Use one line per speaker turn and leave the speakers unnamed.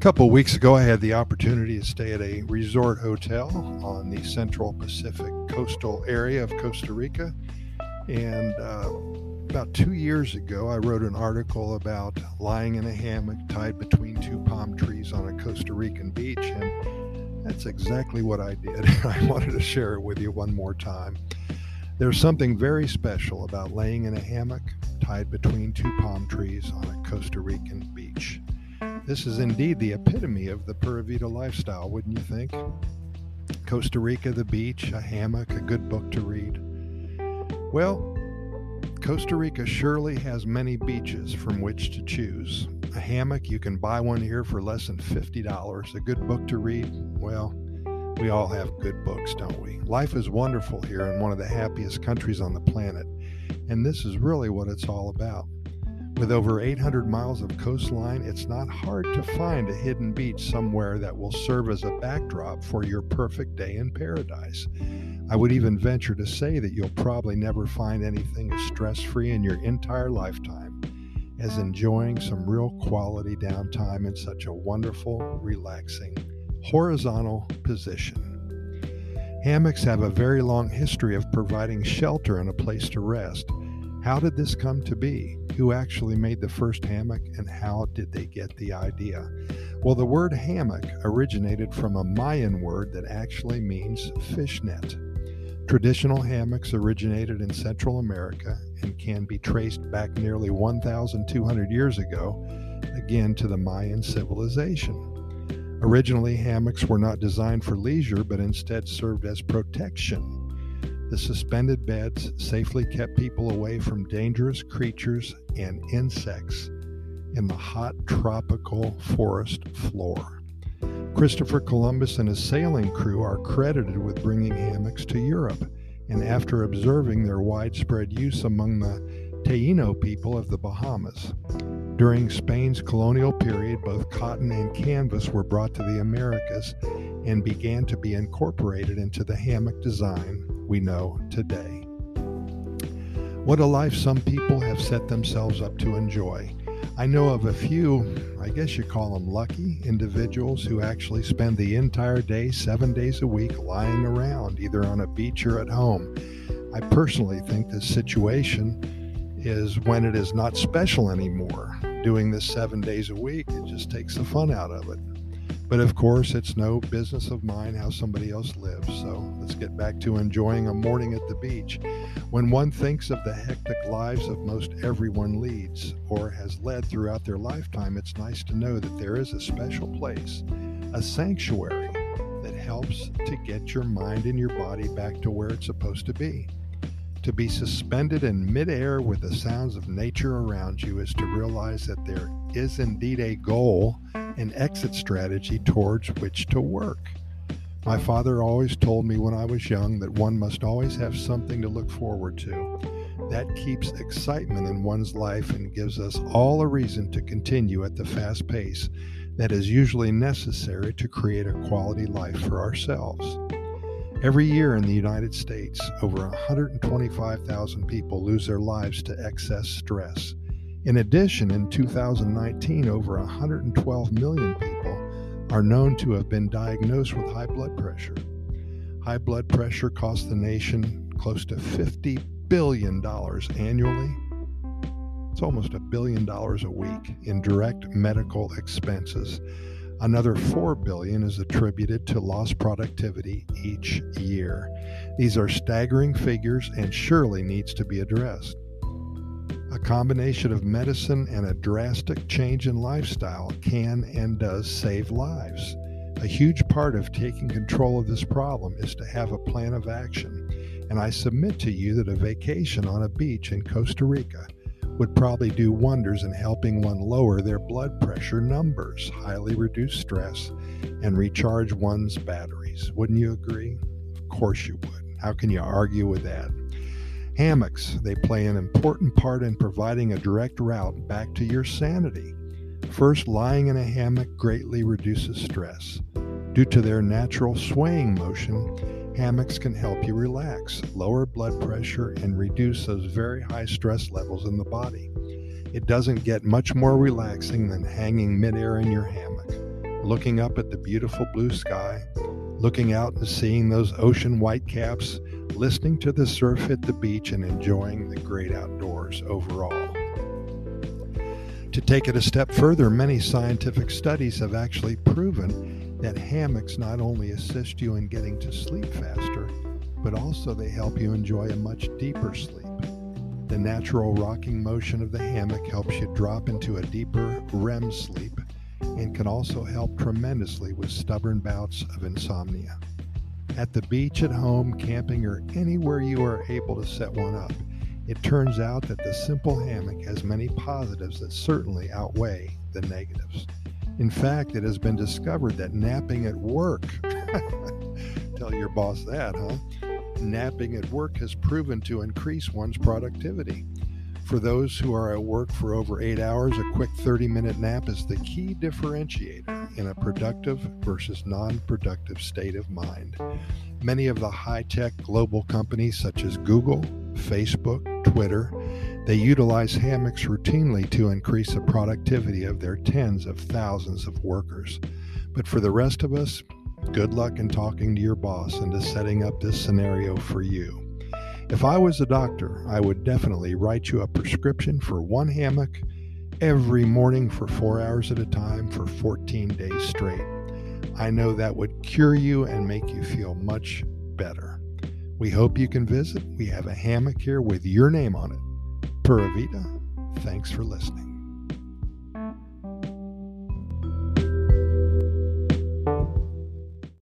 couple weeks ago, I had the opportunity to stay at a resort hotel on the Central Pacific coastal area of Costa Rica. And uh, about two years ago, I wrote an article about lying in a hammock tied between two palm trees on a Costa Rican beach. And that's exactly what I did. I wanted to share it with you one more time. There's something very special about laying in a hammock tied between two palm trees on a Costa Rican beach. This is indeed the epitome of the Pura Vida lifestyle, wouldn't you think? Costa Rica, the beach, a hammock, a good book to read. Well, Costa Rica surely has many beaches from which to choose. A hammock, you can buy one here for less than $50. A good book to read, well, we all have good books, don't we? Life is wonderful here in one of the happiest countries on the planet, and this is really what it's all about. With over 800 miles of coastline, it's not hard to find a hidden beach somewhere that will serve as a backdrop for your perfect day in paradise. I would even venture to say that you'll probably never find anything as stress free in your entire lifetime as enjoying some real quality downtime in such a wonderful, relaxing, horizontal position. Hammocks have a very long history of providing shelter and a place to rest. How did this come to be? Who actually made the first hammock and how did they get the idea? Well, the word hammock originated from a Mayan word that actually means fishnet. Traditional hammocks originated in Central America and can be traced back nearly 1,200 years ago, again to the Mayan civilization. Originally, hammocks were not designed for leisure but instead served as protection the suspended beds safely kept people away from dangerous creatures and insects in the hot tropical forest floor. Christopher Columbus and his sailing crew are credited with bringing hammocks to Europe, and after observing their widespread use among the Taino people of the Bahamas. During Spain's colonial period, both cotton and canvas were brought to the Americas and began to be incorporated into the hammock design we know today. What a life some people have set themselves up to enjoy. I know of a few, I guess you call them lucky, individuals who actually spend the entire day, seven days a week, lying around, either on a beach or at home. I personally think this situation is when it is not special anymore. Doing this seven days a week, it just takes the fun out of it. But of course, it's no business of mine how somebody else lives. So let's get back to enjoying a morning at the beach. When one thinks of the hectic lives of most everyone leads or has led throughout their lifetime, it's nice to know that there is a special place, a sanctuary that helps to get your mind and your body back to where it's supposed to be. To be suspended in midair with the sounds of nature around you is to realize that there is indeed a goal an exit strategy towards which to work. My father always told me when I was young that one must always have something to look forward to. That keeps excitement in one's life and gives us all a reason to continue at the fast pace that is usually necessary to create a quality life for ourselves. Every year in the United States, over 125,000 people lose their lives to excess stress. In addition, in 2019, over 112 million people are known to have been diagnosed with high blood pressure. High blood pressure costs the nation close to $50 billion annually. It's almost a billion dollars a week in direct medical expenses. Another 4 billion is attributed to lost productivity each year. These are staggering figures and surely needs to be addressed. A combination of medicine and a drastic change in lifestyle can and does save lives. A huge part of taking control of this problem is to have a plan of action, and I submit to you that a vacation on a beach in Costa Rica would probably do wonders in helping one lower their blood pressure numbers, highly reduce stress, and recharge one's batteries. Wouldn't you agree? Of course you would. How can you argue with that? Hammocks, they play an important part in providing a direct route back to your sanity. First, lying in a hammock greatly reduces stress. Due to their natural swaying motion, hammocks can help you relax, lower blood pressure, and reduce those very high stress levels in the body. It doesn't get much more relaxing than hanging midair in your hammock. looking up at the beautiful blue sky, looking out and seeing those ocean whitecaps, listening to the surf at the beach, and enjoying the great outdoors overall. To take it a step further, many scientific studies have actually proven that hammocks not only assist you in getting to sleep faster, but also they help you enjoy a much deeper sleep. The natural rocking motion of the hammock helps you drop into a deeper REM sleep and can also help tremendously with stubborn bouts of insomnia. At the beach, at home, camping, or anywhere you are able to set one up, it turns out that the simple hammock has many positives that certainly outweigh the negatives. In fact, it has been discovered that napping at work, tell your boss that, huh? Napping at work has proven to increase one's productivity. For those who are at work for over eight hours, a quick 30 minute nap is the key differentiator in a productive versus non productive state of mind. Many of the high tech global companies, such as Google, Facebook, Twitter, they utilize hammocks routinely to increase the productivity of their tens of thousands of workers. But for the rest of us, good luck in talking to your boss into setting up this scenario for you. If I was a doctor, I would definitely write you a prescription for one hammock every morning for four hours at a time for 14 days straight. I know that would cure you and make you feel much better. We hope you can visit. We have a hammock here with your name on it. Pura Vida, thanks for listening.